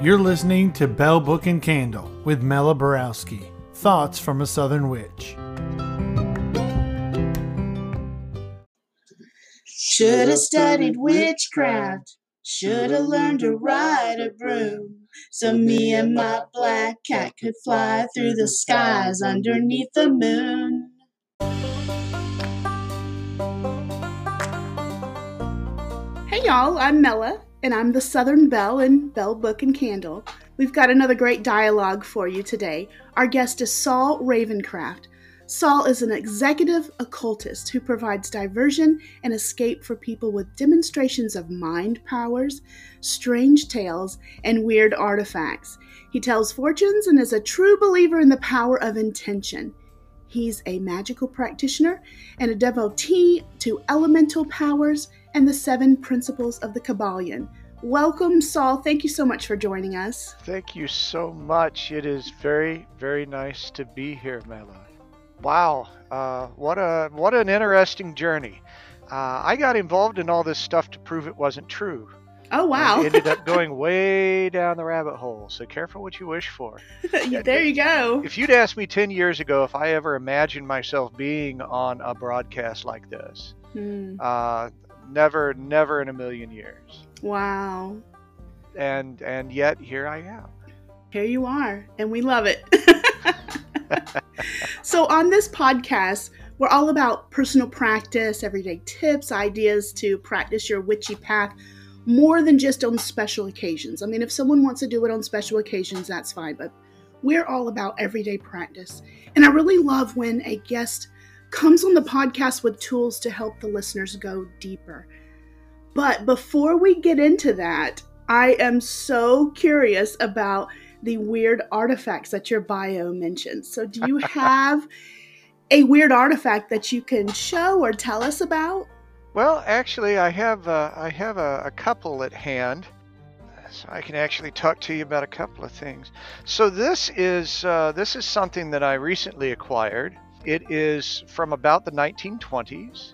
You're listening to Belle Book and Candle with Mela Borowski. Thoughts from a Southern Witch. Should have studied witchcraft. Should have learned to ride a broom. So me and my black cat could fly through the skies underneath the moon. Hey y'all, I'm Mela, and I'm the Southern Belle in Belle Book and Candle. We've got another great dialogue for you today. Our guest is Saul Ravencraft. Saul is an executive occultist who provides diversion and escape for people with demonstrations of mind powers, strange tales, and weird artifacts. He tells fortunes and is a true believer in the power of intention. He's a magical practitioner and a devotee to elemental powers and the seven principles of the Kybalion. Welcome, Saul. Thank you so much for joining us. Thank you so much. It is very, very nice to be here, Mela. Wow, uh, what a what an interesting journey. Uh, I got involved in all this stuff to prove it wasn't true. Oh wow! I ended up going way down the rabbit hole. So careful what you wish for. there you go. If you'd asked me ten years ago if I ever imagined myself being on a broadcast like this, hmm. uh, never, never in a million years. Wow. And and yet here I am. Here you are, and we love it. so, on this podcast, we're all about personal practice, everyday tips, ideas to practice your witchy path more than just on special occasions. I mean, if someone wants to do it on special occasions, that's fine, but we're all about everyday practice. And I really love when a guest comes on the podcast with tools to help the listeners go deeper. But before we get into that, I am so curious about the weird artifacts that your bio mentions. So, do you have a weird artifact that you can show or tell us about? Well, actually, I have uh, I have a, a, couple at hand, so I can actually talk to you about a couple of things. So this is uh, this is something that I recently acquired. It is from about the 1920s.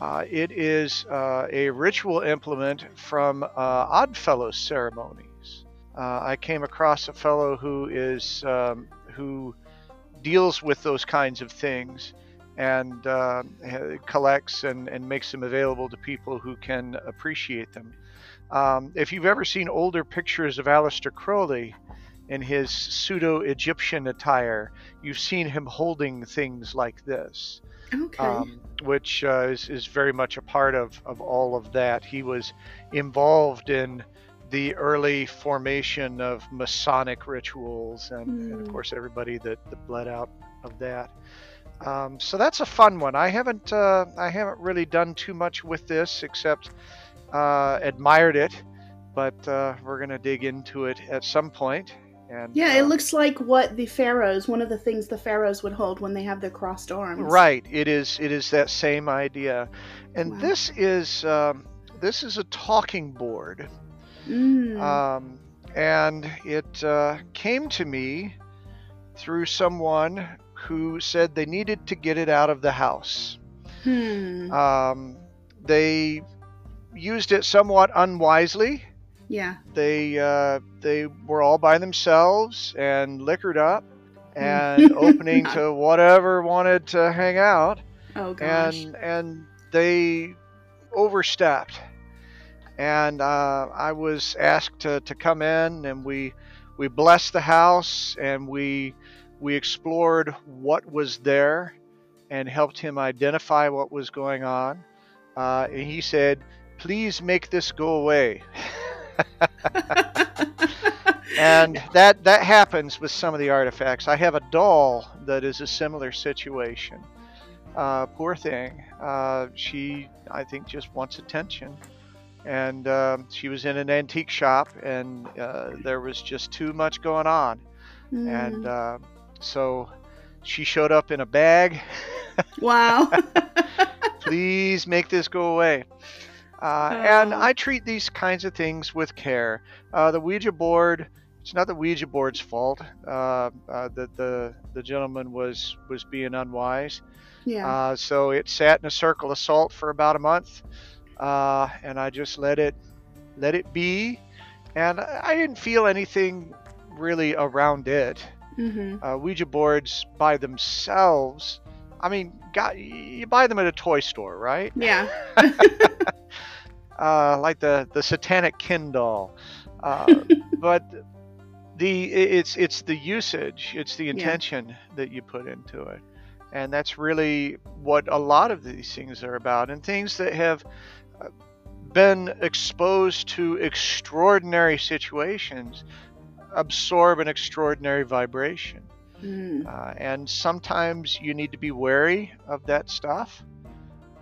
Uh, it is uh, a ritual implement from uh, Oddfellows ceremonies. Uh, I came across a fellow who is um, who deals with those kinds of things and uh, collects and, and makes them available to people who can appreciate them. Um, if you've ever seen older pictures of Aleister Crowley in his pseudo Egyptian attire, you've seen him holding things like this. Okay. Um, which uh, is, is very much a part of, of all of that. He was involved in the early formation of Masonic rituals, and, mm. and of hmm. course everybody that, that bled out of that. Um, so that's a fun one. I haven't uh, I haven't really done too much with this except uh, admired it, but uh, we're gonna dig into it at some point. And yeah, it uh, looks like what the pharaohs. One of the things the pharaohs would hold when they have their crossed arms. Right. It is. It is that same idea, and wow. this is um, this is a talking board. Mm. Um, and it uh, came to me through someone who said they needed to get it out of the house. Hmm. Um, they used it somewhat unwisely. Yeah. They uh, they were all by themselves and liquored up hmm. and opening to whatever wanted to hang out. Oh gosh. And and they overstepped and uh, I was asked to, to come in, and we we blessed the house, and we we explored what was there, and helped him identify what was going on. Uh, and he said, "Please make this go away." and that that happens with some of the artifacts. I have a doll that is a similar situation. Uh, poor thing. Uh, she, I think, just wants attention and uh, she was in an antique shop, and uh, there was just too much going on, mm. and uh, so she showed up in a bag. Wow! Please make this go away. Uh, and oh. I treat these kinds of things with care. Uh, the Ouija board. It's not the Ouija board's fault uh, that the the gentleman was was being unwise. Yeah. so it sat in a circle of salt for about a month uh, and I just let it let it be. and I didn't feel anything really around it. Mm-hmm. Uh, Ouija boards by themselves, I mean, God, you buy them at a toy store, right? Yeah. uh, like the the satanic Ken doll. Uh, but the it's it's the usage, it's the intention that you put into it, and that's really what a lot of these things are about. And things that have uh, been exposed to extraordinary situations absorb an extraordinary vibration. Mm. Uh, and sometimes you need to be wary of that stuff.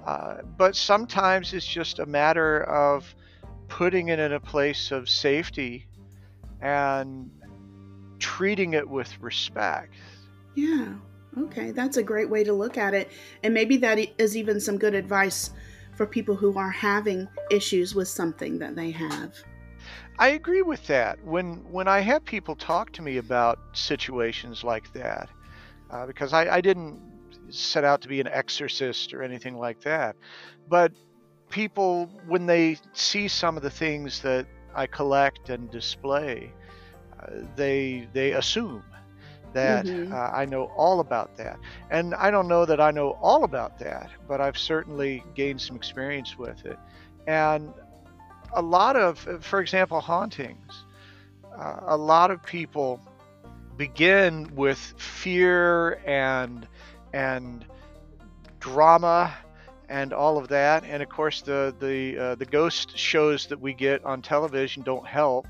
Uh, but sometimes it's just a matter of putting it in a place of safety and treating it with respect. Yeah. Okay, that's a great way to look at it. And maybe that is even some good advice for people who are having issues with something that they have. I agree with that. When when I have people talk to me about situations like that, uh, because I, I didn't set out to be an exorcist or anything like that, but people when they see some of the things that I collect and display, uh, they they assume that Mhm. uh, I know all about that, and I don't know that I know all about that, but I've certainly gained some experience with it, and a lot of, for example, hauntings. Uh, a lot of people begin with fear and and drama and all of that, and of course the the uh, the ghost shows that we get on television don't help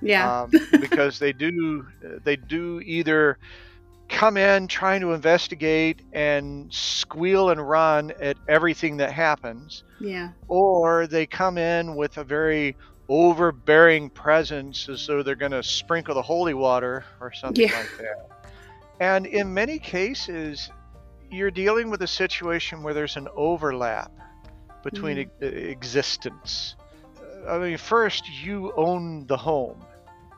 Yeah. um, because they do they do either come in trying to investigate and squeal and run at everything that happens yeah. or they come in with a very overbearing presence as though they're going to sprinkle the holy water or something Yeah. like that. And in many cases, you're dealing with a situation where there's an overlap between mm-hmm. e- existence. I mean, first, you own the home,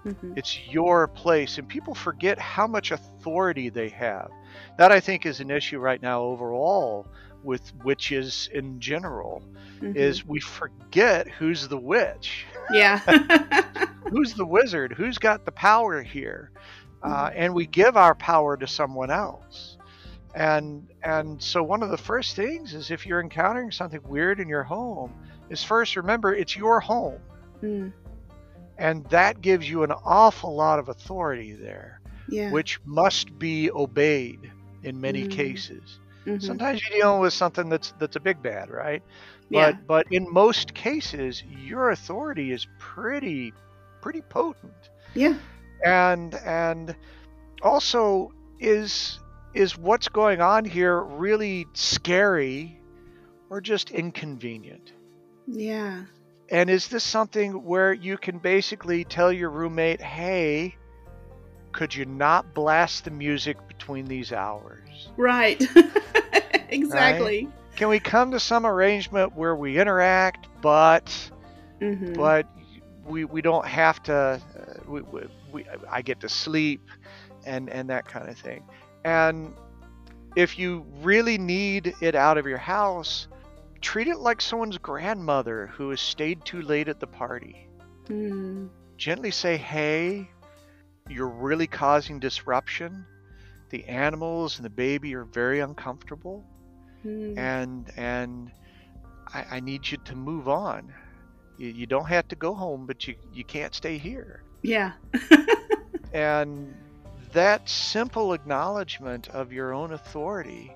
hmm it's your place, and people forget how much authority they have. That, I think, is an issue right now overall with witches in general Mm-hmm. is we forget who's the witch, yeah. who's the wizard, who's got the power here, uh, and we give our power to someone else. And and so one of the first things is if you're encountering something weird in your home, is first remember it's your home, Mm, and that gives you an awful lot of authority there, yeah. which must be obeyed in many Mm. cases. Mhm. Sometimes you're dealing with something that's that's a big bad, right? yeah. but but in most cases your authority is pretty pretty potent Yeah. and and also is is what's going on here really scary or just inconvenient Yeah. And is this something where you can basically tell your roommate hey could you not blast the music between these hours Right. exactly. can we come to some arrangement where we interact but hmm but we we don't have to uh, we, we, we I get to sleep and and that kind of thing and if you really need it out of your house treat it like someone's grandmother who has stayed too late at the party Mm, gently say hey you're really causing disruption the animals and the baby are very uncomfortable mm. and and I, I need you to move on. You, you don't have to go home, but you you can't stay here. Yeah. And that simple acknowledgement of your own authority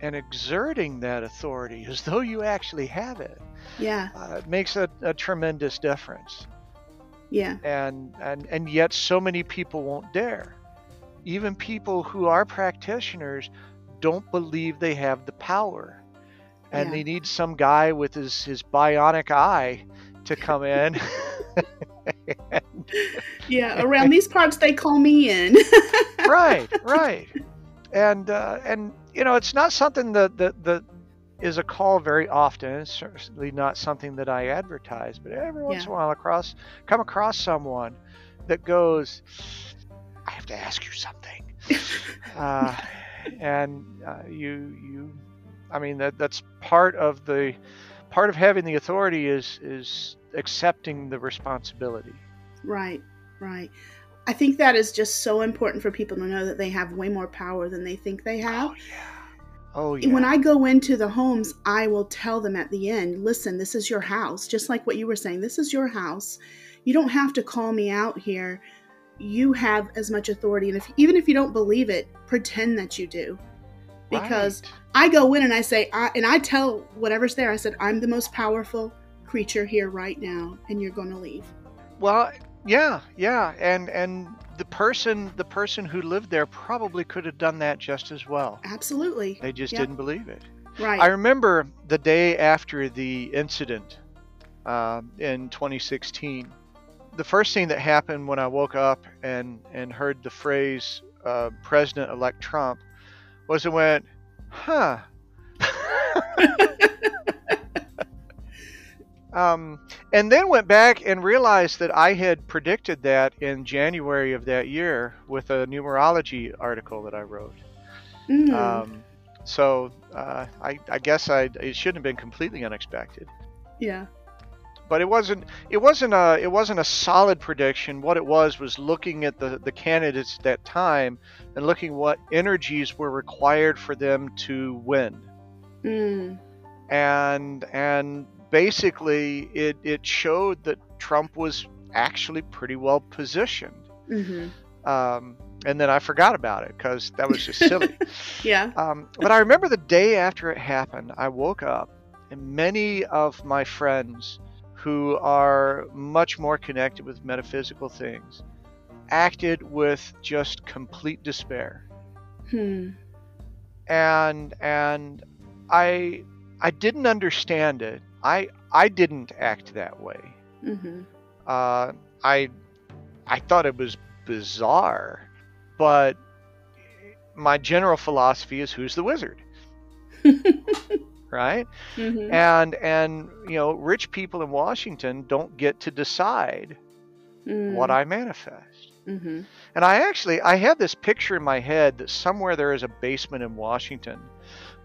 and exerting that authority as though you actually have it Yeah. uh, makes a, a tremendous difference. Yeah. And and and yet so many people won't dare. Even people who are practitioners don't believe they have the power. And Yeah. they need some guy with his, his bionic eye to come in. Yeah. Around these parts, they call me in. right, right. And uh, and you know, it's not something that, that that is a call very often. It's certainly not something that I advertise, but every once in a while across come across someone that goes, I have to ask you something. uh, and uh, you you I mean that that's part of the part of having the authority is is accepting the responsibility. Right, right. I think that is just so important for people to know that they have way more power than they think they have. Oh yeah. Oh yeah. When I go into the homes, I will tell them at the end, listen, this is your house. Just like what you were saying, this is your house. You don't have to call me out here. You have as much authority. And if even if you don't believe it, pretend that you do. Because Right. I go in and I say, I, and I tell whatever's there, I said, I'm the most powerful creature here right now, and you're going to leave. Well, yeah, yeah, and and the person the person who lived there probably could have done that just as well. Absolutely. They just didn't believe it. Right. I remember the day after the incident uh, in 2016. The first thing that happened when I woke up and and heard the phrase uh, "President-elect Trump" was it went, huh. um, and then went back and realized that I had predicted that in January of that year with a numerology article that I wrote. Mm. Um, so uh, I, I guess I it shouldn't have been completely unexpected, yeah. but it wasn't. It wasn't a it wasn't a solid prediction. What it was was looking at the the candidates at that time and looking what energies were required for them to win, Mm. and and basically it it showed that Trump was actually pretty well positioned. hmm Um, and then I forgot about it because that was just silly. Yeah. Um, but I remember the day after it happened, I woke up, and many of my friends who are much more connected with metaphysical things acted with just complete despair. Hmm. And and I I didn't understand it. I I didn't act that way. hmm Uh, I I thought it was bizarre, but my general philosophy is who's the wizard, right? hmm And and you know, rich people in Washington don't get to decide what I manifest. hmm And I actually I have this picture in my head that somewhere there is a basement in Washington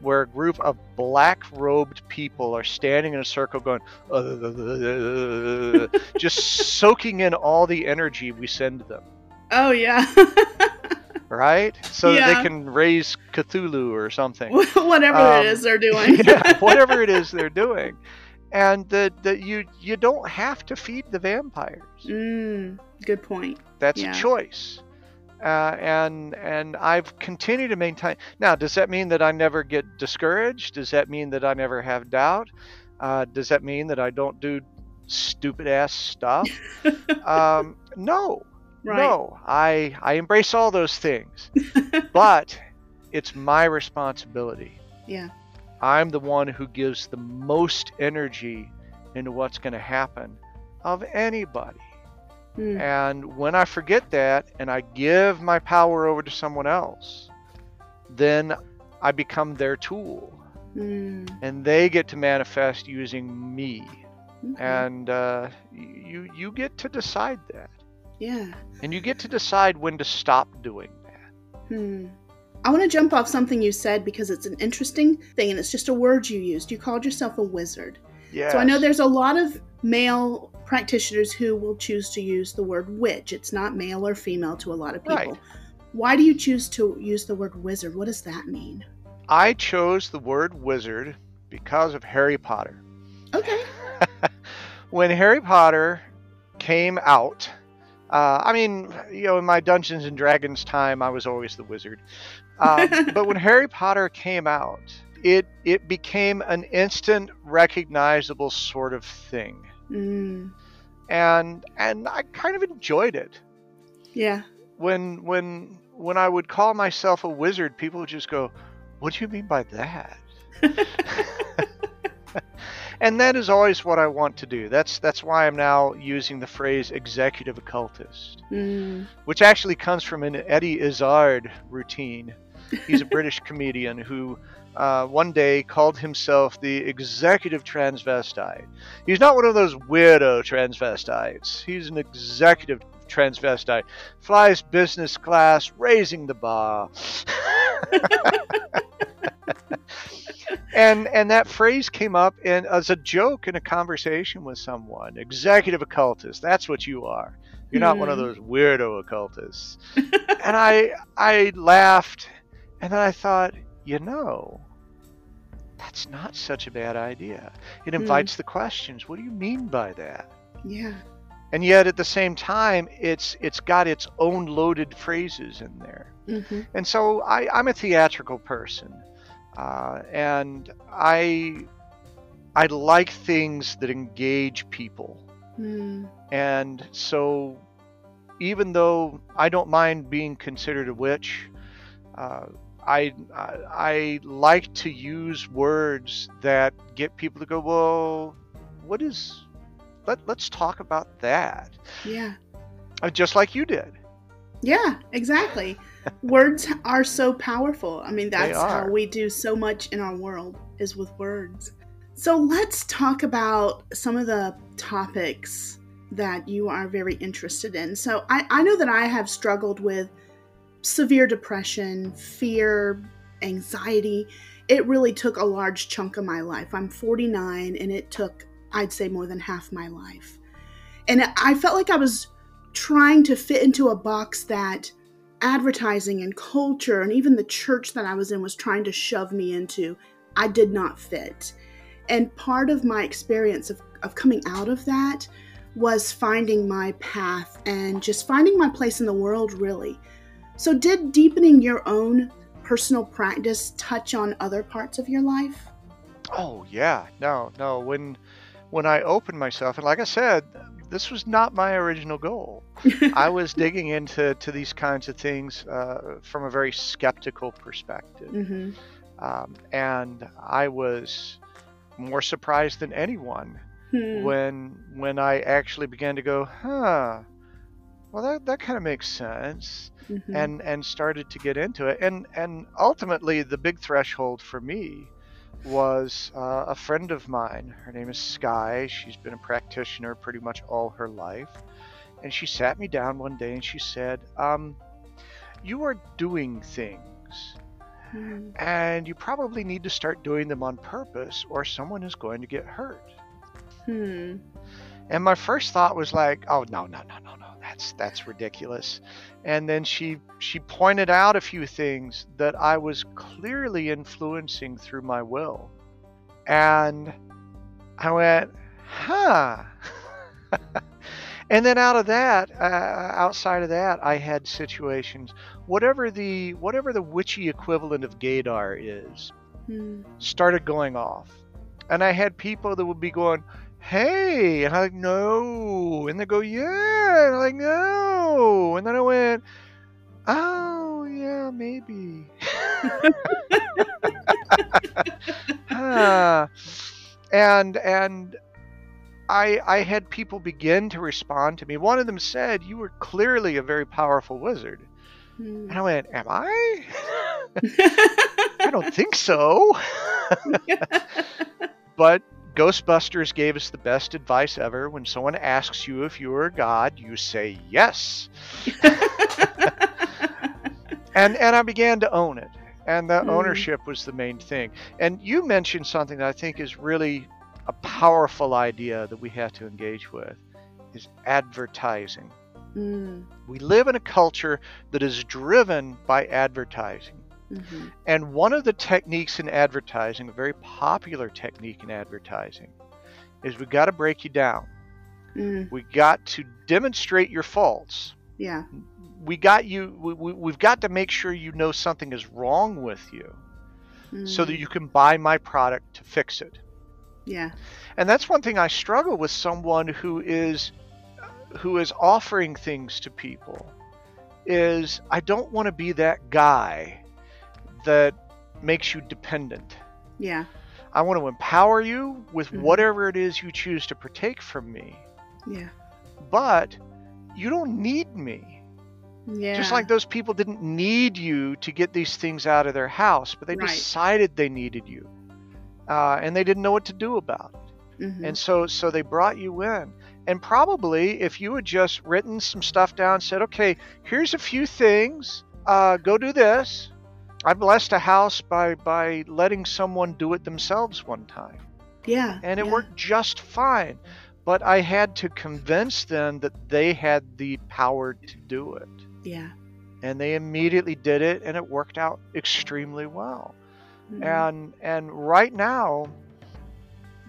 where a group of black robed people are standing in a circle going "Uh," just soaking in all the energy we send them, Oh yeah. right? So that they can raise Cthulhu or something. Whatever Um, it is they're doing. yeah, whatever it is they're doing. And that that you you don't have to feed the vampires. Mm, good point. That's Yeah. a choice. Uh, and and I've continued to maintain. Now, does that mean that I never get discouraged? Does that mean that I never have doubt? Uh, does that mean that I don't do stupid ass stuff? um, no, Right. no. I I embrace all those things, but it's my responsibility. Yeah. I'm the one who gives the most energy into what's going to happen of anybody. Mm, And when I forget that and I give my power over to someone else, then I become their tool mm, and they get to manifest using me. okay. And uh, you, you get to decide that. yeah. And you get to decide when to stop doing that. Hmm. I want to jump off something you said because it's an interesting thing and it's just a word you used. You called yourself a wizard. Yes. So I know there's a lot of male practitioners who will choose to use the word witch. It's not male or female to a lot of people. Right. Why do you choose to use the word wizard? What does that mean? I chose the word wizard because of Harry Potter. Okay. when Harry Potter came out, uh, I mean, you know, in my Dungeons and Dragons time, I was always the wizard. Um, but when Harry Potter came out, it it became an instant recognizable sort of thing, Mm, and and I kind of enjoyed it. yeah. When when when I would call myself a wizard, people would just go, "What do you mean by that?" and that is always what I want to do. That's that's why I'm now using the phrase executive occultist, Mm, which actually comes from an Eddie Izzard routine. He's a British comedian who uh, one day called himself the executive transvestite. He's not one of those weirdo transvestites. He's an executive transvestite. Flies business class, raising the bar. and and that phrase came up in as a joke in a conversation with someone. Executive occultist. That's what you are. You're not one of Hmm. those weirdo occultists. and I I laughed, and then I thought, you know, that's not such a bad idea. It Hmm. invites the questions. What do you mean by that? Yeah. And yet at the same time, it's it's got its own loaded phrases in there. Mm-hmm. And so I, I'm a theatrical person, uh, and I I like things that engage people. Mm. And so, even though I don't mind being considered a witch, uh, I, I I like to use words that get people to go, well, what is? Let Let's talk about that, Yeah. Uh, just like you did. Yeah, exactly. words are so powerful. I mean, that's how we do so much in our world is with words. So let's talk about some of the topics that you are very interested in. So I, I know that I have struggled with severe depression, fear, anxiety. It really took a large chunk of my life. I'm 49 and it took, I'd say, more than half my life. And I felt like I was trying to fit into a box that advertising and culture and even the church that I was in was trying to shove me into. I did not fit. And part of my experience of, of coming out of that was finding my path and just finding my place in the world, really. So, did deepening your own personal practice touch on other parts of your life? Oh yeah, no, no. When when I opened myself, and like I said, this was not my original goal. I was digging into to these kinds of things uh, from a very skeptical perspective, hmm um, and I was more surprised than anyone Hmm. when when I actually began to go, huh. Well, that, that kind of makes sense, Mhm. and and started to get into it, and and ultimately the big threshold for me was uh, a friend of mine. Her name is Sky. She's been a practitioner pretty much all her life. And she sat me down one day and she said, um, You are doing things, Hmm. and you probably need to start doing them on purpose, or someone is going to get hurt. Hmm. And my first thought was like, "Oh no, no, no, no, no, that's that's ridiculous." And then she she pointed out a few things that I was clearly influencing through my will, and I went, "Huh." and then out of that, uh, outside of that, I had situations, whatever the whatever the witchy equivalent of gaydar is, Hmm. started going off. And I had people that would be going, hey, and I'm like, no. And they go, yeah. And I'm like, no. And then I went, oh, yeah, maybe. Huh. and and I I had people begin to respond to me. One of them said, "You were clearly a very powerful wizard." Hmm. And I went, "Am I?" I don't think so. but Ghostbusters gave us the best advice ever. When someone asks you if you are a god, you say yes. And and I began to own it. And the Mm. ownership was the main thing. And you mentioned something that I think is really a powerful idea that we have to engage with is advertising. Hmm. We live in a culture that is driven by advertising. Mhm. And one of the techniques in advertising, a very popular technique in advertising, is we got to break you down. Mm. We got to demonstrate your faults. Yeah. We got you. We, we, we've got to make sure you know something is wrong with you, so that Mm. you can buy my product to fix it. Yeah. And that's one thing I struggle with someone who is who is offering things to people is I don't want to be that guy that makes you dependent. Yeah. I want to empower you with Mhm. whatever it is you choose to partake from me. Yeah. But you don't need me. Yeah. Just like those people didn't need you to get these things out of their house, but they Right. decided they needed you. Uh, and they didn't know what to do about it. Mhm. And so so they brought you in. And probably if you had just written some stuff down, said, okay, here's a few things, uh, go do this, I blessed a house by by letting someone do it themselves one time, Yeah. and it yeah. worked just fine. But I had to convince them that they had the power to do it, Yeah. and they immediately did it, and it worked out extremely well. Mhm. And and right now,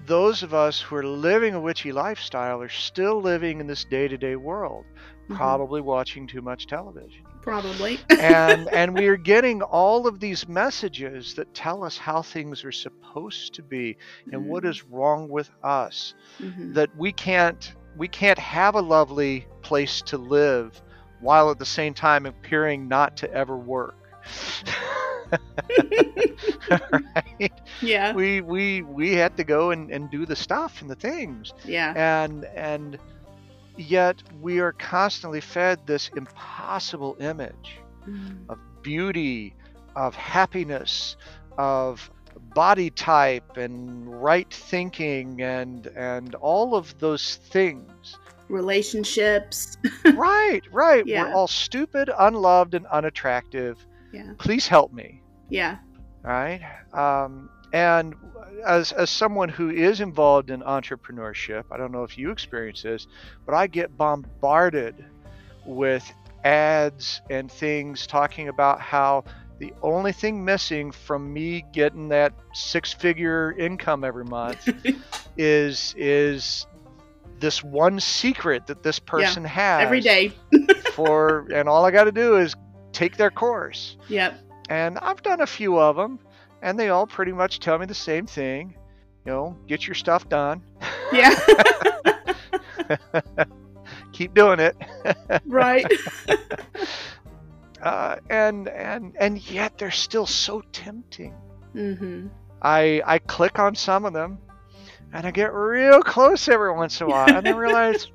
those of us who are living a witchy lifestyle are still living in this day-to-day world, Mhm. probably watching too much television. Probably. and and we are getting all of these messages that tell us how things are supposed to be and what is wrong with us Mhm. that we can't we can't have a lovely place to live while at the same time appearing not to ever work right yeah. we we we had to go and, and do the stuff and the things Yeah. and and yet we are constantly fed this impossible image Mhm. of beauty of happiness of body type and right thinking and and all of those things Relationships. right right Yeah. we're all stupid unloved and unattractive Yeah. please help me Yeah. right? Um, and as as someone who is involved in entrepreneurship, I don't know if you experience this, but I get bombarded with ads and things talking about how the only thing missing from me getting that six-figure income every month is is this one secret that this person has Every day. for and all I got to do is take their course Yep. and I've done a few of them, and they all pretty much tell me the same thing. You know, get your stuff done. Yeah. Keep doing it. right. Uh, and and and yet they're still so tempting. Mm-hmm. I I click on some of them, and I get real close every once in a while, and then realize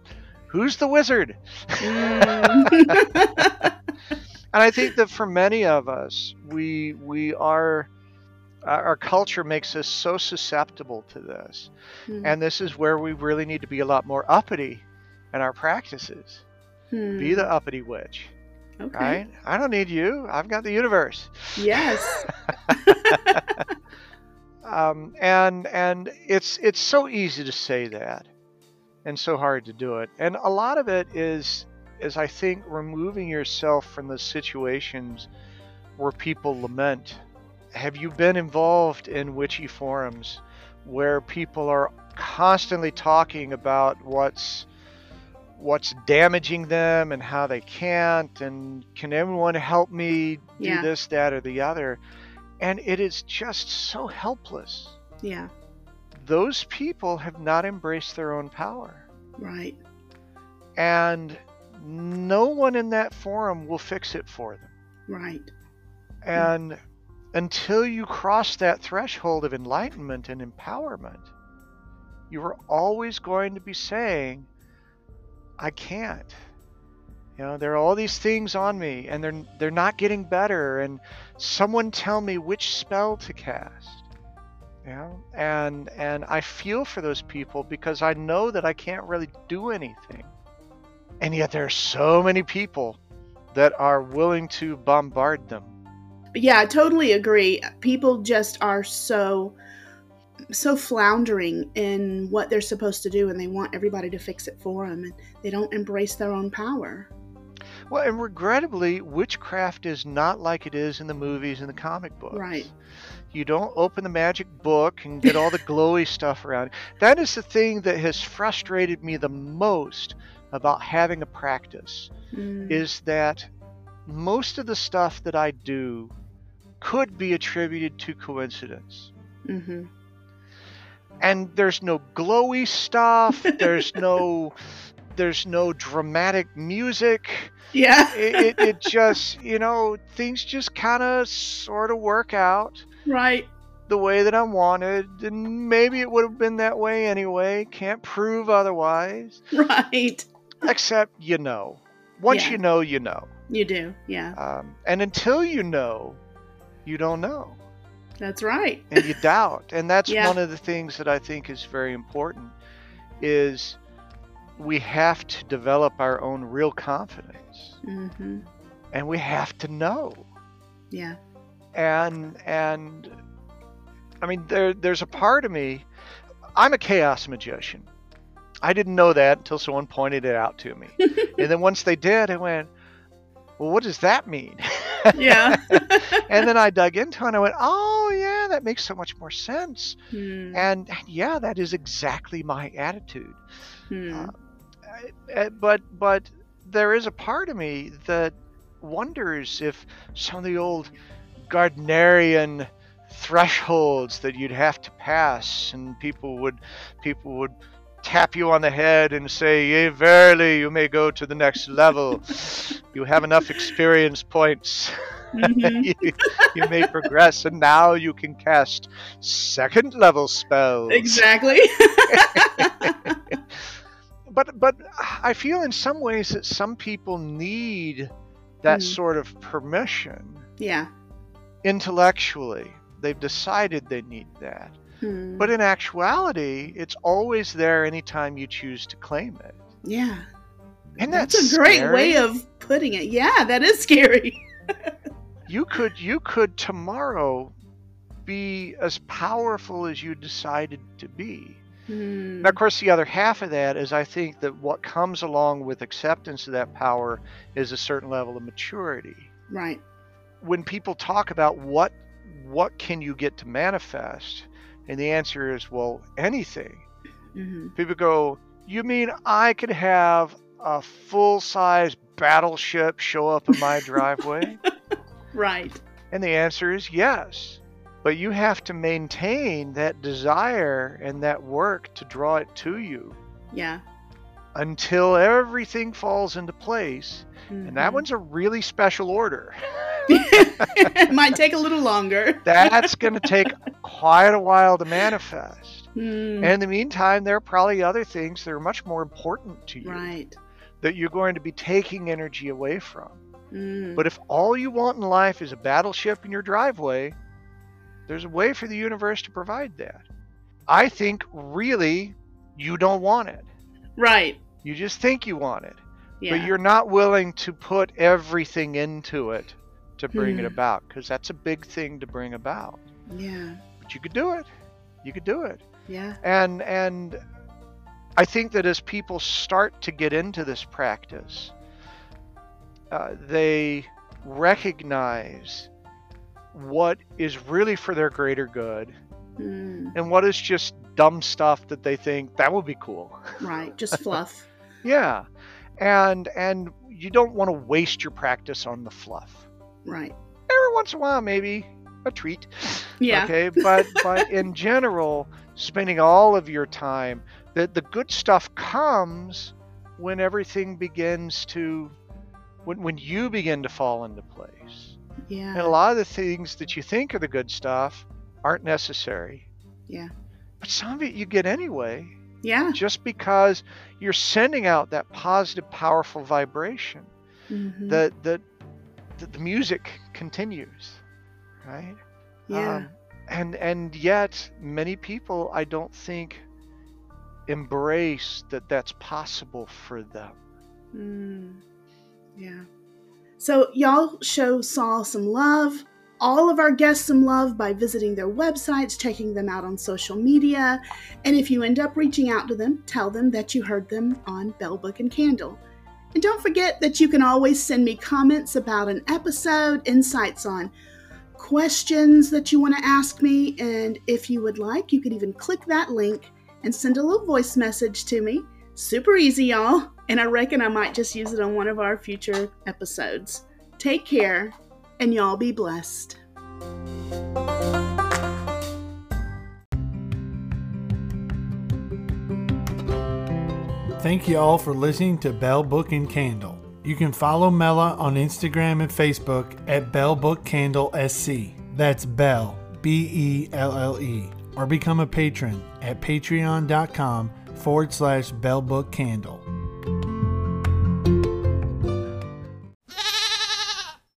who's the wizard. Mm. And I think that for many of us, we we are our our culture makes us so susceptible to this. And this is where we really need to be a lot more uppity in our practices. Be the uppity witch, Hmm. okay. right? I don't need you. I've got the universe. Yes. Um, and and it's it's so easy to say that, and so hard to do it. And a lot of it is is I think removing yourself from the situations where people lament. Have you been involved in witchy forums where people are constantly talking about what's what's damaging them and how they can't and can everyone help me do Yeah. this that or the other and it is just so helpless yeah. those people have not embraced their own power Right. and no one in that forum will fix it for them Right. and until you cross that threshold of enlightenment and empowerment you are always going to be saying i can't. You know there are all these things on me and they're they're not getting better and someone tell me which spell to cast. You know and and i feel for those people because i know that i can't really do anything. And yet there are so many people that are willing to bombard them Yeah, I totally agree. People just are so so floundering in what they're supposed to do and they want everybody to fix it for them and they don't embrace their own power. Well, and regrettably, witchcraft is not like it is in the movies and the comic books. Right. You don't open the magic book and get all the glowy stuff around. That is the thing that has frustrated me the most about having a practice Mm, is that most of the stuff that I do could be attributed to coincidence. mhm. And there's no glowy stuff, there's no there's no dramatic music. Yeah. it, it, it just you know things just kind of sort of work out right. the way that i wanted and maybe it would have been that way anyway can't prove otherwise Right. except you know once Yeah. you know you know You do. Yeah. um, and until you know you don't know That's right. and you doubt and that's Yeah. one of the things that i think is very important is we have to develop our own real confidence Mhm. and we have to know Yeah. and and I mean there there's a part of me. I'm a chaos magician. I didn't know that until someone pointed it out to me, and then once they did, I went, "Well, what does that mean?" Yeah. and then I dug into it and I went, "Oh yeah, that makes so much more sense." Hmm, And, yeah, that is exactly my attitude. hmm. Uh, but but there is a part of me that wonders if some of the old Gardnerian thresholds that you'd have to pass, and people would people would tap you on the head and say, "Yea, verily, you may go to the next level. you have enough experience points." Mhm. you, you may progress, and now you can cast second level spells. Exactly. but but I feel in some ways that some people need that Mm. sort of permission yeah. intellectually. They've decided they need that. Hmm. But in actuality, it's always there anytime you choose to claim it. yeah. Isn't that That's a great scary? way of putting it. Yeah, that is scary. you could you could tomorrow be as powerful as you decided to be. Hmm. Now, of course, the other half of that is I think that what comes along with acceptance of that power is a certain level of maturity. Right. When people talk about what what can you get to manifest, and the answer is well anything. hmm People go, you mean I could have a full size battleship show up in my driveway? Right. And the answer is yes. But you have to maintain that desire and that work to draw it to you Yeah. until everything falls into place. And that Mhm. one's a really special order. it might take a little longer. That's going to take quite a while to manifest. Hmm. And in the meantime, there are probably other things that are much more important to you Right. that you're going to be taking energy away from. Mm. But if all you want in life is a battleship in your driveway, there's a way for the universe to provide that. I think really you don't want it. right. You just think you want it. Yeah. But you're not willing to put everything into it to bring it Hmm. about because that's a big thing to bring about. yeah. But you could do it. You could do it. Yeah. And and I think that as people start to get into this practice, uh, they recognize what is really for their greater good Mm. and what is just dumb stuff that they think that would be cool. Right. Just fluff. Yeah. And and you don't want to waste your practice on the fluff. Right. Every once in a while maybe a treat. Yeah. Okay, but but in general, spending all of your time, the the good stuff comes when everything begins to when when you begin to fall into place. Yeah. And a lot of the things that you think are the good stuff aren't necessary. Yeah. But some of it you get anyway, Yeah. just because you're sending out that positive, powerful vibration. Mm-hmm. That that that the music continues, right? yeah. Um, and and yet many people I don't think embrace that that's possible for them. Mm, yeah. So, y'all show Saul some love. All of our guests some love by visiting their websites, checking them out on social media. And if you end up reaching out to them, tell them that you heard them on Belle Book and Candle. And don't forget that you can always send me comments about an episode, insights on questions that you want to ask me. And if you would like, you could even click that link and send a little voice message to me. Super easy, y'all. And I reckon I might just use it on one of our future episodes. Take care, and y'all be blessed. Thank you all for listening to Belle Book and Candle. You can follow Mela on Instagram and Facebook at Belle Book Candle SC. That's Belle, B E L L E. Or become a patron at patreon.com forward slash Belle Book Candle.